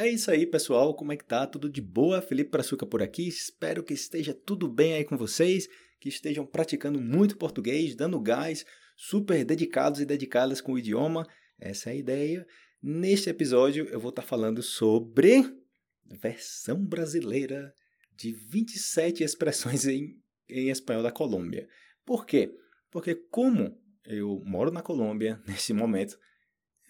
É isso aí, pessoal. Como é que tá? Tudo de boa? Felipe Praçuca por aqui. Espero que esteja tudo bem aí com vocês, que estejam praticando muito português, dando gás, super dedicados e dedicadas com o idioma. Essa é a ideia. Neste episódio eu vou estar tá falando sobre versão brasileira de 27 expressões em, em espanhol da Colômbia. Por quê? Porque como eu moro na Colômbia nesse momento,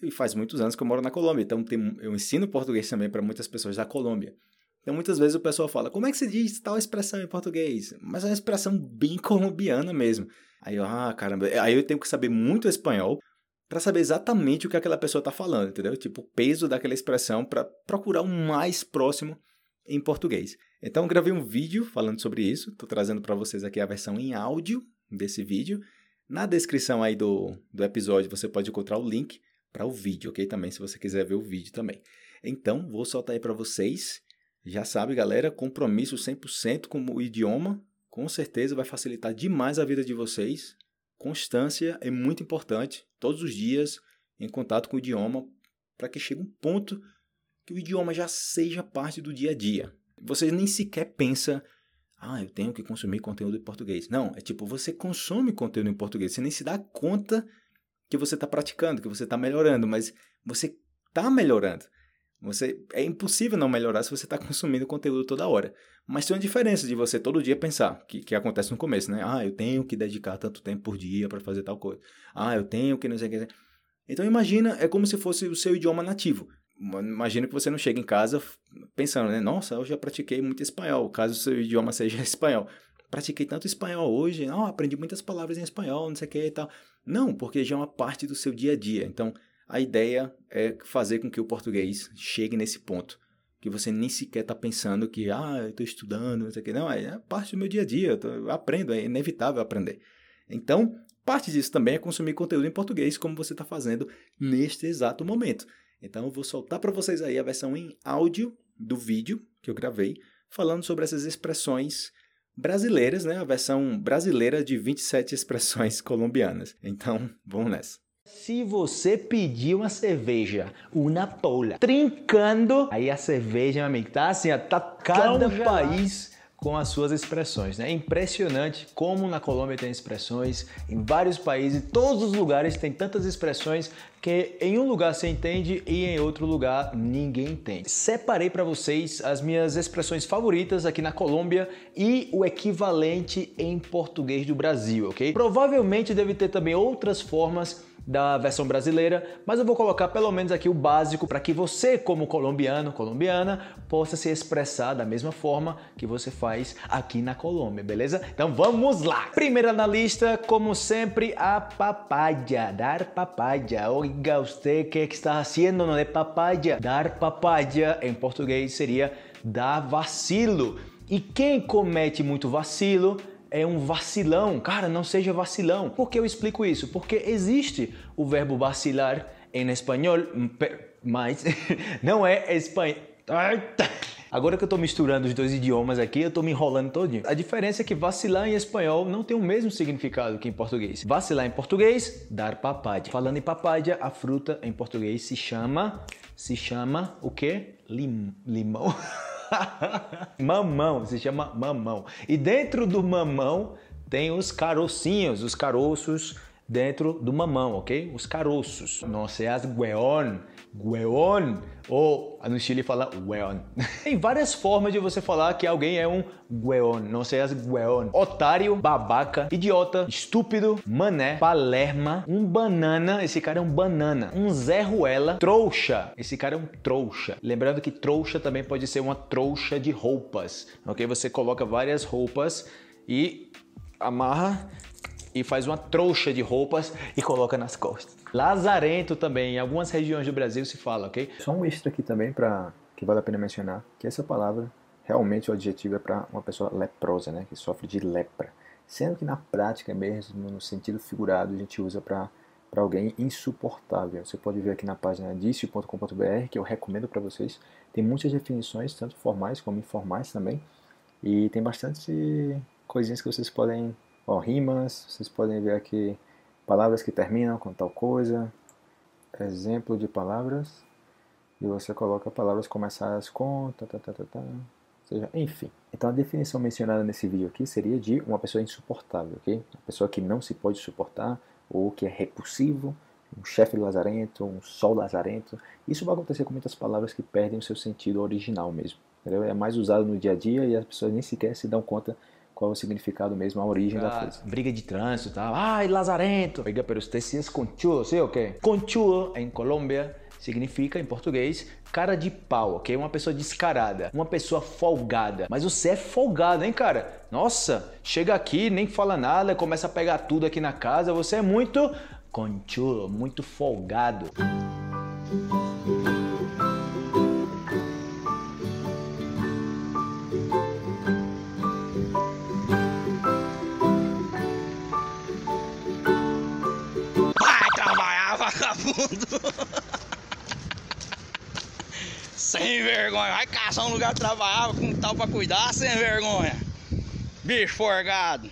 e faz muitos anos que eu moro na Colômbia, então tem, eu ensino português também para muitas pessoas da Colômbia. Então muitas vezes o pessoal fala, como é que se diz tal expressão em português? Mas é uma expressão bem colombiana mesmo. Aí eu, ah, caramba, aí eu tenho que saber muito espanhol para saber exatamente o que aquela pessoa está falando, entendeu? Tipo, o peso daquela expressão para procurar o mais próximo em português. Então, gravei um vídeo falando sobre isso, estou trazendo para vocês aqui a versão em áudio desse vídeo. Na descrição aí do, do episódio você pode encontrar o link para o vídeo, ok? Também, se você quiser ver o vídeo também. Então, vou soltar aí para vocês. Já sabe, galera, compromisso 100% com o idioma, com certeza vai facilitar demais a vida de vocês. Constância é muito importante, todos os dias em contato com o idioma, para que chegue um ponto que o idioma já seja parte do dia a dia. Você nem sequer pensa, ah, eu tenho que consumir conteúdo em português. Não, é tipo, você consome conteúdo em português, você nem se dá conta que você está praticando, que você está melhorando, mas você está melhorando. Você é impossível não melhorar se você está consumindo conteúdo toda hora. Mas tem uma diferença de você todo dia pensar, que, que acontece no começo, né? Ah, eu tenho que dedicar tanto tempo por dia para fazer tal coisa. Ah, eu tenho que não sei o que. Então imagina, é como se fosse o seu idioma nativo. Imagina que você não chega em casa pensando, né? Nossa, eu já pratiquei muito espanhol, caso o seu idioma seja espanhol. Pratiquei tanto espanhol hoje, não, aprendi muitas palavras em espanhol, não sei o que e tal. Não, porque já é uma parte do seu dia a dia. Então, a ideia é fazer com que o português chegue nesse ponto. Que você nem sequer está pensando que, ah, eu estou estudando, não sei o que. Não, é parte do meu dia a dia, eu aprendo, é inevitável aprender. Então, parte disso também é consumir conteúdo em português, como você está fazendo neste exato momento. Então, eu vou soltar para vocês aí a versão em áudio do vídeo que eu gravei, falando sobre essas expressões brasileiras, né? A versão brasileira de 27 expressões colombianas. Então, vamos nessa. Se você pedir uma cerveja, uma pola, trincando, aí a cerveja, meu amigo, tá assim, ó, tá cada país com as suas expressões. Né? É impressionante como na Colômbia tem expressões, em vários países, todos os lugares tem tantas expressões que em um lugar você entende e em outro lugar ninguém entende. Separei para vocês as minhas expressões favoritas aqui na Colômbia e o equivalente em português do Brasil, ok? Provavelmente deve ter também outras formas da versão brasileira, mas eu vou colocar pelo menos aqui o básico para que você, como colombiano, colombiana, possa se expressar da mesma forma que você faz aqui na Colômbia, beleza? Então vamos lá! Primeira na lista, como sempre, a papaya, dar papaya. Oiga, você que está fazendo no de papaya? Dar papaya em português seria dar vacilo. E quem comete muito vacilo é um vacilão. Cara, não seja vacilão. Por que eu explico isso? Porque existe o verbo vacilar em espanhol, mas não é espanhol. Agora que eu estou misturando os dois idiomas aqui, eu estou me enrolando todinho. A diferença é que vacilar em espanhol não tem o mesmo significado que em português. Vacilar em português, dar papaya. Falando em papaya, a fruta em português se chama... Se chama o quê? Lim, limão. mamão, se chama mamão. E dentro do mamão tem os carocinhos, os caroços dentro do mamão, ok? Os caroços. Não seas gueon, gueon, ou no Chile fala weon. Tem várias formas de você falar que alguém é um gueon, não seas gueon. Otário, babaca, idiota, estúpido, mané, palerma, um banana, esse cara é um banana. Um Zé Ruela, trouxa, esse cara é um trouxa. Lembrando que trouxa também pode ser uma trouxa de roupas, ok? Você coloca várias roupas e amarra e faz uma trouxa de roupas e coloca nas costas. Lazarento também, em algumas regiões do Brasil se fala, ok? Só um extra aqui também para que vale a pena mencionar, que essa palavra realmente o adjetivo é para uma pessoa leprosa, né, que sofre de lepra. Sendo que na prática mesmo, no sentido figurado, a gente usa para para alguém insuportável. Você pode ver aqui na página dicio.com.br, que eu recomendo para vocês. Tem muitas definições, tanto formais como informais também. E tem bastante coisinhas que vocês podem Ó, rimas, vocês podem ver aqui palavras que terminam com tal coisa, exemplo de palavras. e você coloca palavras começadas com, tá, tá, tá, tá, tá, seja, enfim. Então a definição mencionada nesse vídeo aqui seria de uma pessoa insuportável, ok? Uma pessoa que não se pode suportar ou que é repulsivo, um chefe lazarento, um sol lazarento. Isso vai acontecer com muitas palavras que perdem o seu sentido original mesmo. Entendeu? É mais usado no dia a dia e as pessoas nem sequer se dão conta qual é o significado mesmo, a origem ah, da coisa. Briga de trânsito, tá? Ai, lazarento. Usted sí es conchudo, ¿sí o quê? Conchudo, em Colômbia, significa, em português, cara de pau, ok? Uma pessoa descarada, uma pessoa folgada. Mas você é folgado, hein, cara? Nossa, chega aqui, nem fala nada, começa a pegar tudo aqui na casa. Você é muito conchudo, muito folgado. Vagabundo. sem vergonha. Vai caçar um lugar de trabalhar com tal pra cuidar, sem vergonha. Bicho forgado.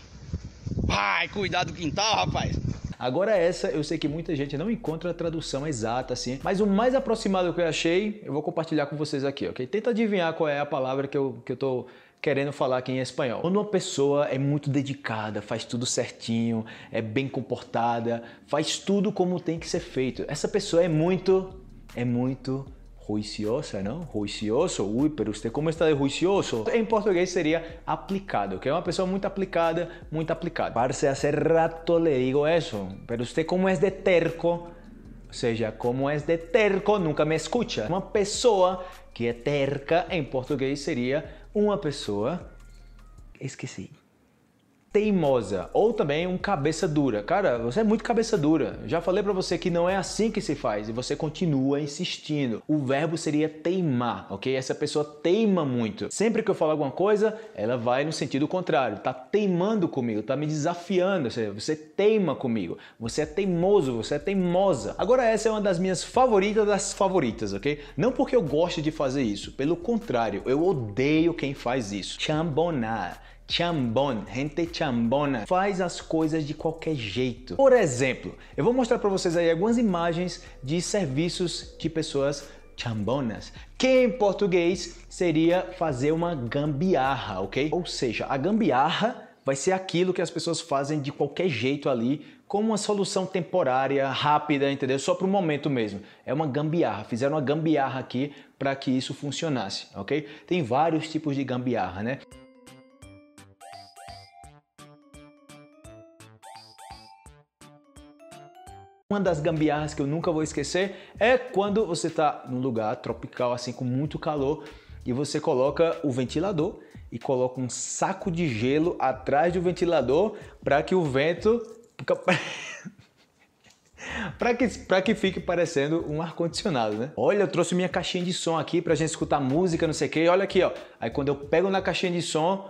Vai cuidar do quintal, rapaz. Agora essa, eu sei que muita gente não encontra a tradução exata assim, mas o mais aproximado que eu achei, eu vou compartilhar com vocês aqui, ok? Tenta adivinhar qual é a palavra que eu, que eu tô querendo falar aqui em espanhol. Quando uma pessoa é muito dedicada, faz tudo certinho, é bem comportada, faz tudo como tem que ser feito. Essa pessoa é muito, é muito juiciosa, não? Juicioso, ui, pero usted como está de juicioso? Em português seria aplicado, que é uma pessoa muito aplicada, muito aplicada. Parce, hace rato le digo eso, pero usted como es de terco, ou seja, como é de terco, nunca me escucha. Uma pessoa que é terca em português seria uma pessoa. Esqueci teimosa ou também um cabeça dura. Cara, você é muito cabeça dura. Já falei para você que não é assim que se faz e você continua insistindo. O verbo seria teimar, ok? Essa pessoa teima muito. Sempre que eu falo alguma coisa, ela vai no sentido contrário. Tá teimando comigo, tá me desafiando. Você teima comigo. Você é teimoso, você é teimosa. Agora essa é uma das minhas favoritas das favoritas, ok? Não porque eu gosto de fazer isso, pelo contrário, eu odeio quem faz isso. Chambonar chambon, gente chambona, faz as coisas de qualquer jeito. Por exemplo, eu vou mostrar para vocês aí algumas imagens de serviços de pessoas chambonas, que em português seria fazer uma gambiarra, ok? Ou seja, a gambiarra vai ser aquilo que as pessoas fazem de qualquer jeito ali, como uma solução temporária, rápida, entendeu? Só para o momento mesmo. É uma gambiarra. Fizeram uma gambiarra aqui para que isso funcionasse, ok? Tem vários tipos de gambiarra, né? Uma das gambiarras que eu nunca vou esquecer é quando você está num lugar tropical, assim, com muito calor, e você coloca o ventilador e coloca um saco de gelo atrás do ventilador para que o vento. para que, pra que fique parecendo um ar-condicionado, né? Olha, eu trouxe minha caixinha de som aqui pra gente escutar música, não sei o que. Olha aqui, ó. Aí quando eu pego na caixinha de som,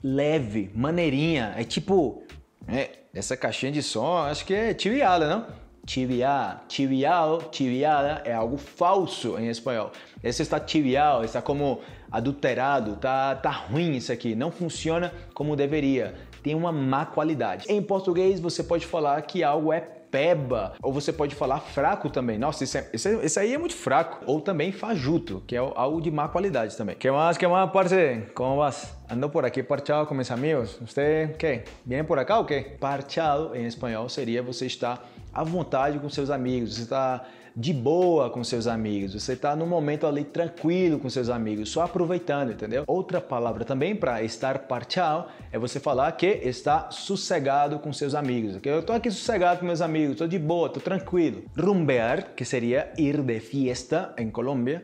leve, maneirinha. É tipo. É, essa caixinha de som, acho que é tibiada, não? Tibiar, tibial, tibiada é algo falso em espanhol. Esse está tibial, está como adulterado, tá, tá ruim isso aqui, não funciona como deveria, tem uma má qualidade. Em português você pode falar que algo é peba, ou você pode falar fraco também. Nossa, isso, é, isso, é, isso aí é muito fraco. Ou também fajuto, que é algo de má qualidade também. Que mais, que mais, parce? Como vas? Ando por aqui parchado com meus amigos. Você, que? Vem por acá ou quê? Parchado em espanhol seria você estar à vontade com seus amigos, você está de boa com seus amigos, você está num momento ali tranquilo com seus amigos, só aproveitando, entendeu? Outra palavra também para estar parcial é você falar que está sossegado com seus amigos. Okay? Eu estou aqui sossegado com meus amigos, estou de boa, estou tranquilo. Rumbear, que seria ir de fiesta em Colômbia.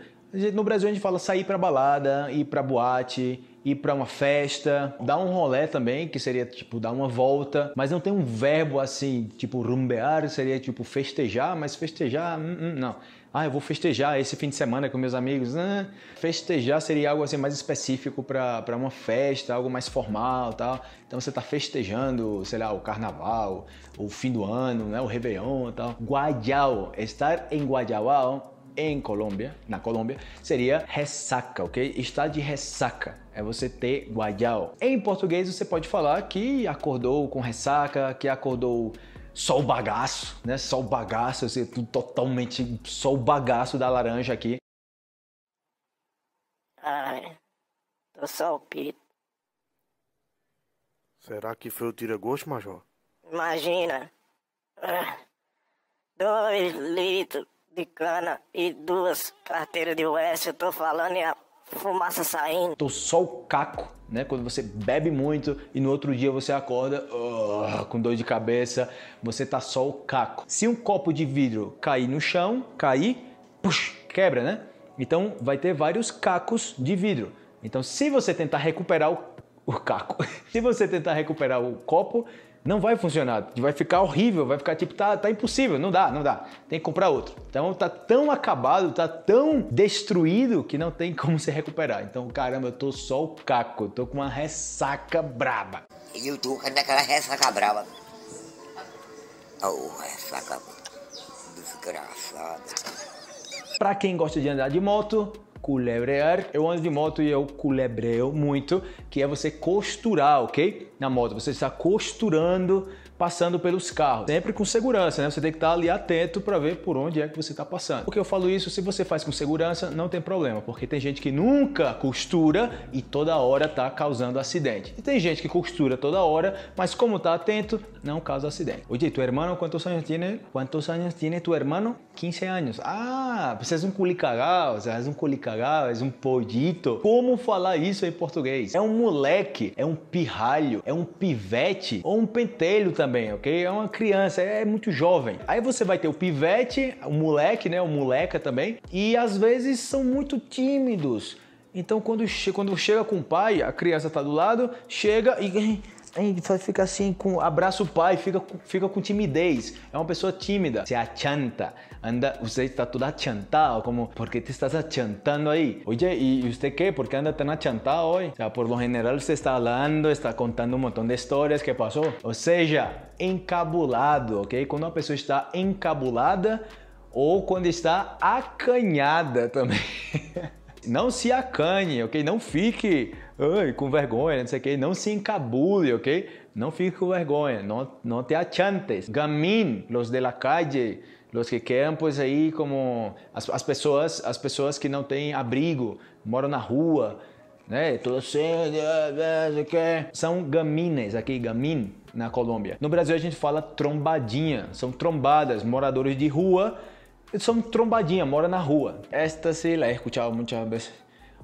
No Brasil a gente fala sair para balada, ir para boate, ir para uma festa, dar um rolé também, que seria tipo dar uma volta, mas não tem um verbo assim, tipo rumbear, seria tipo festejar, mas festejar, hum, hum, não. Ah, eu vou festejar esse fim de semana com meus amigos. Ah, festejar seria algo assim mais específico para uma festa, algo mais formal tal. Então você está festejando, sei lá, o carnaval, o fim do ano, né, o Réveillon tal. Guayao, estar em Guayao em Colômbia, na Colômbia, seria ressaca, ok? Estar de ressaca é você ter guajao. Em português você pode falar que acordou com ressaca, que acordou só o bagaço, né? Só o bagaço, assim, totalmente só o bagaço da laranja aqui. Ai, tô só o pito. Será que foi o tira-gosto, Major? Imagina. Ah, dois litros de cana e duas carteiras de US. Eu tô falando e a fumaça saindo. Tô só o caco, né? Quando você bebe muito e no outro dia você acorda uh, com dor de cabeça, você tá só o caco. Se um copo de vidro cair no chão, cair, puxa, quebra, né? Então vai ter vários cacos de vidro. Então se você tentar recuperar o, o caco, se você tentar recuperar o copo, não vai funcionar, vai ficar horrível, vai ficar tipo, tá, tá impossível, não dá, não dá, tem que comprar outro. Então tá tão acabado, tá tão destruído que não tem como se recuperar. Então, caramba, eu tô só o caco, tô com uma ressaca braba. Eu tô com aquela ressaca braba. Oh, ressaca desgraçada. Pra quem gosta de andar de moto, culebrear. Eu ando de moto e eu culebreo muito, que é você costurar, ok? Na moto, você está costurando passando pelos carros. Sempre com segurança, né? Você tem que estar ali atento para ver por onde é que você está passando. Porque eu falo isso, se você faz com segurança, não tem problema, porque tem gente que nunca costura e toda hora está causando acidente. E tem gente que costura toda hora, mas como está atento, não causa acidente. Oye, tu hermano quantos anos tiene? Quantos anos tiene tu hermano? 15 anos. Ah, você é um culicagao, você é um culicagao, é um pollito. Como falar isso em português? É um moleque, é um pirralho, é um pivete ou um pentelho também também, ok? É uma criança, é muito jovem. Aí você vai ter o pivete, o moleque, né? O moleca também. E às vezes são muito tímidos. Então quando, che quando chega com o pai, a criança tá do lado, chega e fica assim, com abraça o pai, fica, fica com timidez. É uma pessoa tímida, se achanta, anda, você está todo achantado, como, ¿por qué te estás achantando ahí? Oye, ¿y usted qué? ¿Por qué anda tan achantado hoy? O sea, por lo general usted está hablando, está contando un montón de historias que pasó. Ou seja, encabulado, ok? Quando uma pessoa está encabulada ou quando está acanhada também. não se acanhe, ok? Não fique ai, com vergonha, não sei o que. Não se encabule, ok? Não fique com vergonha, não, não te achantes. Gamin, los de la calle, los que quedam pues aí como as, as pessoas, as pessoas que não têm abrigo, moram na rua, né? Tudo assim, são gamines aqui, gamin na Colômbia. No Brasil a gente fala trombadinha, são trombadas, moradores de rua son trombadinha, mora na rua. Esta sí la he escuchado muchas veces.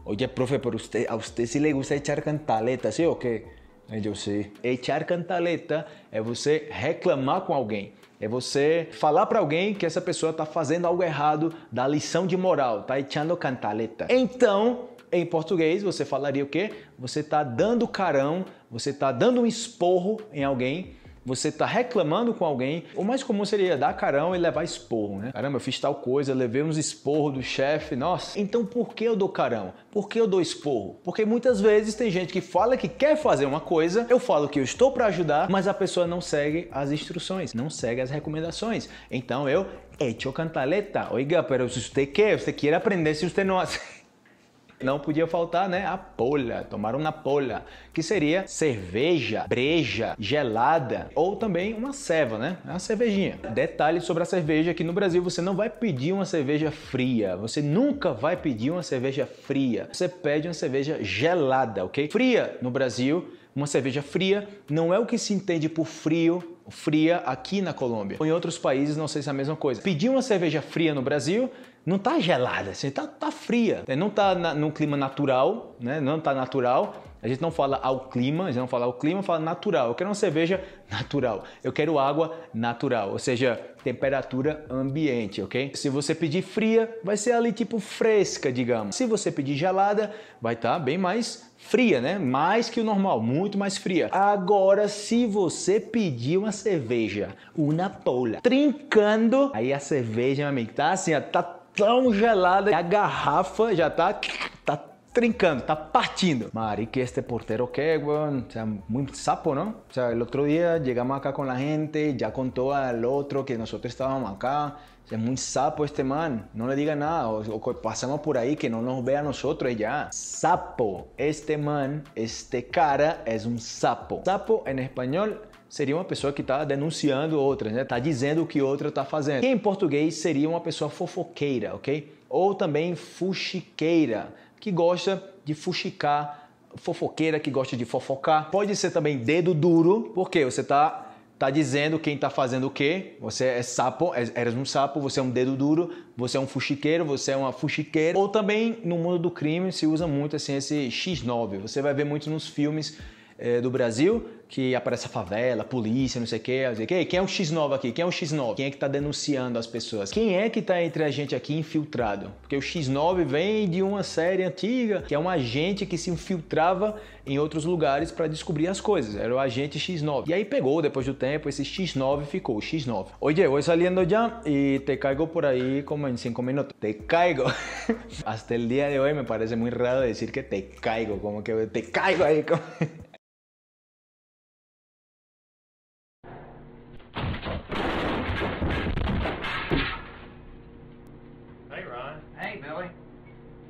Oye, profe, pero usted, a usted sí le gusta echar cantaleta, ¿sí o quê? Eu sei. Echar cantaleta é você reclamar com alguém. É você falar para alguém que essa pessoa está fazendo algo errado da lição de moral, está echando cantaleta. Então, em português, você falaria o quê? Você está dando carão, você está dando um esporro em alguém você está reclamando com alguém, o mais comum seria dar carão e levar esporro, né? Caramba, eu fiz tal coisa, levei uns esporro do chefe, nossa. Então por que eu dou carão? Por que eu dou esporro? Porque muitas vezes tem gente que fala que quer fazer uma coisa, eu falo que eu estou para ajudar, mas a pessoa não segue as instruções, não segue as recomendações. Então eu echo cantaleta. Oiga, pero se você quer, você quer aprender, se você não não podia faltar, né, a polha, tomar uma polha, que seria cerveja, breja, gelada ou também uma ceva, né, uma cervejinha. Detalhe sobre a cerveja que no Brasil você não vai pedir uma cerveja fria, você nunca vai pedir uma cerveja fria, você pede uma cerveja gelada, ok? Fria no Brasil uma cerveja fria não é o que se entende por frio, fria aqui na Colômbia. Ou em outros países, não sei se é a mesma coisa. Pedir uma cerveja fria no Brasil não tá gelada, assim, tá, tá fria. Não tá na, no clima natural, né? Não tá natural. A gente não fala ao clima, a gente não fala ao clima, fala natural. Eu quero uma cerveja natural. Eu quero água natural, ou seja, temperatura ambiente, ok? Se você pedir fria, vai ser ali tipo fresca, digamos. Se você pedir gelada, vai estar tá bem mais fria, né? Mais que o normal, muito mais fria. Agora, se você pedir uma cerveja, uma pola, trincando, aí a cerveja, meu amigo, tá assim, ó, tá tão gelada que a garrafa já tá, tá trincando, tá partindo. Mari, que este portero que, weón, o sea, muy sapo, ¿no? O sea, el otro día llegamos acá con la gente, ya contó al otro que nosotros estábamos acá. O sea, muy sapo este man, no le diga nada, o, o, pasamos por ahí que no nos vea a nosotros ya. Sapo, este man, este cara es un sapo. Sapo en español seria uma pessoa que está denunciando outras, né? Está dizendo o que outra está fazendo. Que em português seria uma pessoa fofoqueira, ok? Ou também fuxiqueira, que gosta de fuxicar, fofoqueira que gosta de fofocar. Pode ser também dedo duro, porque você tá tá dizendo quem tá fazendo o quê. Você é sapo, é- eres um sapo, você é um dedo duro, você é um fuxiqueiro, você é uma fuxiqueira. Ou também no mundo do crime se usa muito assim esse X9. Você vai ver muito nos filmes eh, do Brasil que aparece a favela, a polícia, não sei o. Dizer, "Ei, Quem é o X9 aqui? Quem é o X9? Quem é que tá denunciando as pessoas? Quem é que tá entre a gente aqui infiltrado? Porque o X9 vem de uma série antiga, que é um agente que se infiltrava em outros lugares para descobrir as coisas. Era o agente X9. E aí pegou, depois do tempo, esse X9 ficou o X9. Oye, voy saliendo ya y te caigo por ahí como en cinco minutos. Te caigo. Hasta el día de hoy me parece muy raro decir que te caigo, como que te caigo ahí. como-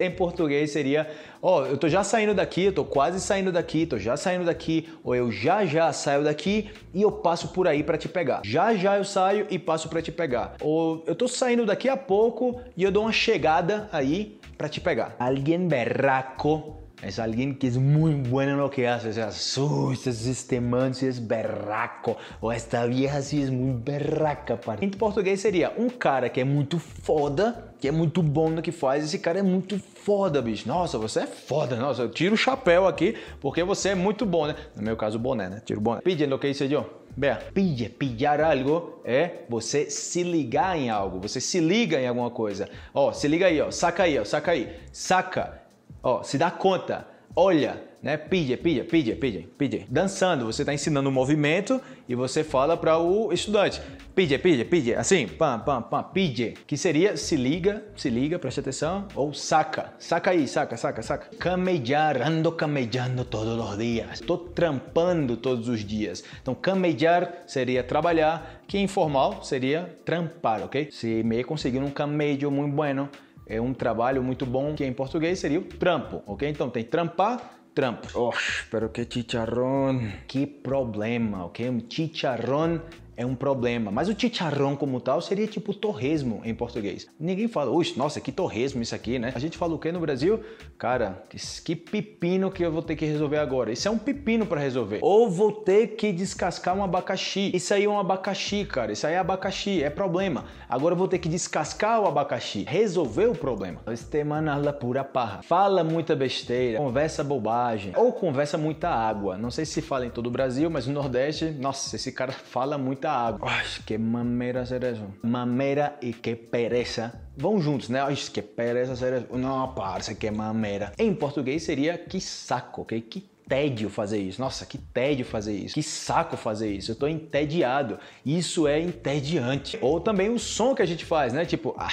Em português seria, ó, eu tô já saindo daqui, eu tô quase saindo daqui, tô já saindo daqui, ou eu já já saio daqui e eu passo por aí para te pegar. Já já eu saio e passo para te pegar. Ou eu tô saindo daqui a pouco e eu dou uma chegada aí para te pegar. Alguém berraco es alguien que es muy bueno en lo que hace. O sea, "Su, este, sí es berraco. Ou esta vieja sí es muy berraca. Em português seria um cara que é muito foda, que é muito bom no que faz. Esse cara é muito foda, bicho. Nossa, você é foda. Nossa, eu tiro o chapéu aqui porque você é muito bom, né? No meu caso, o boné, né? Tiro o boné. Pide lo que hice yo. Vea, pille, pillar algo é você se ligar em algo, você se liga em alguma coisa. Ó, se liga aí, ó, saca aí, ó, saca aí, saca. Ó, se dá conta, olha, né? Pide, pide, pide, pide, pide. Dançando, você está ensinando um movimento e você fala para o estudante. Pide, pide, pide, assim, pam, pam, pam, pide. Que seria se liga, se liga, preste atenção, ou saca, saca aí, saca, saca, saca. Camellar, ando camellando todos os dias. Estou trampando todos os dias. Então, camellar seria trabalhar, que informal seria trampar, ok? Se me conseguir um camello muito bueno, é um trabalho muito bom, que em português seria o trampo, ok? Então tem trampar, trampo. Oxe, pero que chicharrón. Que problema, ok? Um chicharrón é um problema. Mas o chicharrón como tal seria tipo torresmo em português. Ninguém fala, ux, nossa, que torresmo isso aqui, né? A gente fala o que no Brasil? Cara, que, pepino que eu vou ter que resolver agora. Isso é um pepino para resolver. Ou vou ter que descascar um abacaxi. Isso aí é um abacaxi, cara. Isso aí é abacaxi, é problema. Agora eu vou ter que descascar o abacaxi. Resolver o problema. Este mano habla pura parra. Fala muita besteira, conversa bobagem. Ou conversa muita água. Não sei se fala em todo o Brasil, mas no Nordeste, nossa, esse cara fala muita água. Ai, que mameira ser isso. Mameira e que pereza. Vão juntos, né? Ai, que pereza ser isso. Não, parça, que mameira. Em português seria que saco, ok? Que tédio fazer isso. Nossa, que tédio fazer isso. Que saco fazer isso. Eu tô entediado. Isso é entediante. Ou também o som que a gente faz, né? Tipo, ah,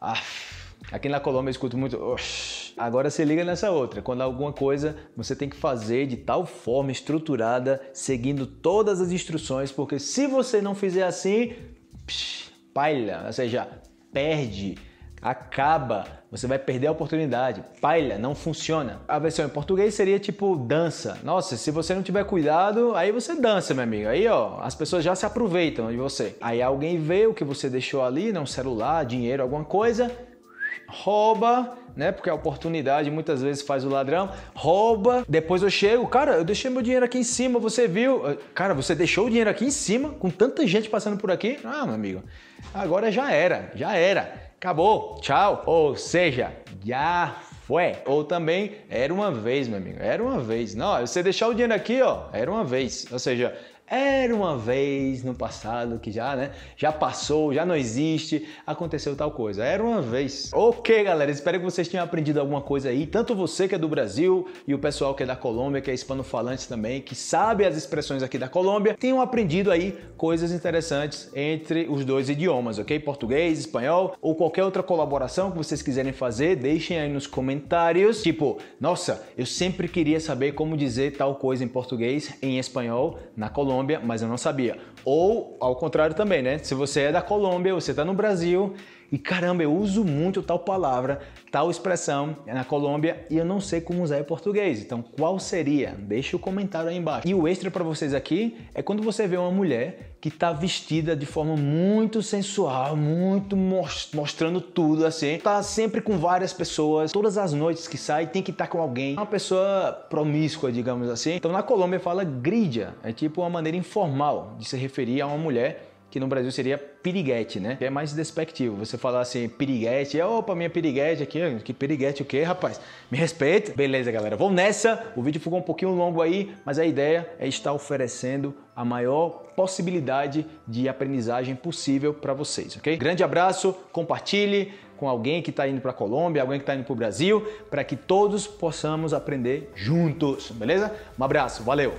ah. Aqui na Colômbia eu escuto muito. Agora se liga nessa outra. Quando alguma coisa você tem que fazer de tal forma estruturada, seguindo todas as instruções, porque se você não fizer assim, psh, paila, ou seja, perde, acaba, você vai perder a oportunidade. Paila, não funciona. A versão em português seria tipo dança. Nossa, se você não tiver cuidado, aí você dança, meu amigo. Aí, ó, as pessoas já se aproveitam de você. Aí alguém vê o que você deixou ali, né, um celular, dinheiro, alguma coisa, rouba, né? Porque a oportunidade muitas vezes faz o ladrão, rouba. Depois eu chego, cara, eu deixei meu dinheiro aqui em cima, você viu? Cara, você deixou o dinheiro aqui em cima, com tanta gente passando por aqui? Ah, meu amigo, agora já era, já era. Acabou, tchau. Ou seja, já foi. Ou também era uma vez, meu amigo, era uma vez. Não, você deixar o dinheiro aqui, ó, era uma vez. Ou seja, era uma vez no passado que já, né? Já passou, já não existe, aconteceu tal coisa. Era uma vez. Ok, galera, espero que vocês tenham aprendido alguma coisa aí. Tanto você que é do Brasil e o pessoal que é da Colômbia, que é hispanofalantes também, que sabe as expressões aqui da Colômbia, tenham aprendido aí coisas interessantes entre os dois idiomas, ok? Português, espanhol ou qualquer outra colaboração que vocês quiserem fazer, deixem aí nos comentários. Tipo, nossa, eu sempre queria saber como dizer tal coisa em português, em espanhol, na Colômbia Colômbia, mas eu não sabia. Ou ao contrário também, né? Se você é da Colômbia, você está no Brasil E caramba, eu uso muito tal palavra, tal expressão na Colômbia e eu não sei como usar em português. Então, qual seria? Deixa o comentário aí embaixo. E o extra para vocês aqui é quando você vê uma mulher que está vestida de forma muito sensual, muito mostrando tudo assim. Tá sempre com várias pessoas, todas as noites que sai tem que estar tá com alguém. Uma pessoa promíscua, digamos assim. Então na Colômbia fala gridia, é tipo uma maneira informal de se referir a uma mulher que no Brasil seria piriguete, né? Que é mais despectivo. Você falar assim, piriguete, opa, minha piriguete aqui, que piriguete o quê, rapaz? Me respeita. Beleza, galera, vamos nessa. O vídeo ficou um pouquinho longo aí, mas a ideia é estar oferecendo a maior possibilidade de aprendizagem possível para vocês, ok? Grande abraço, compartilhe com alguém que está indo para a Colômbia, alguém que está indo para o Brasil, para que todos possamos aprender juntos, beleza? Um abraço, valeu!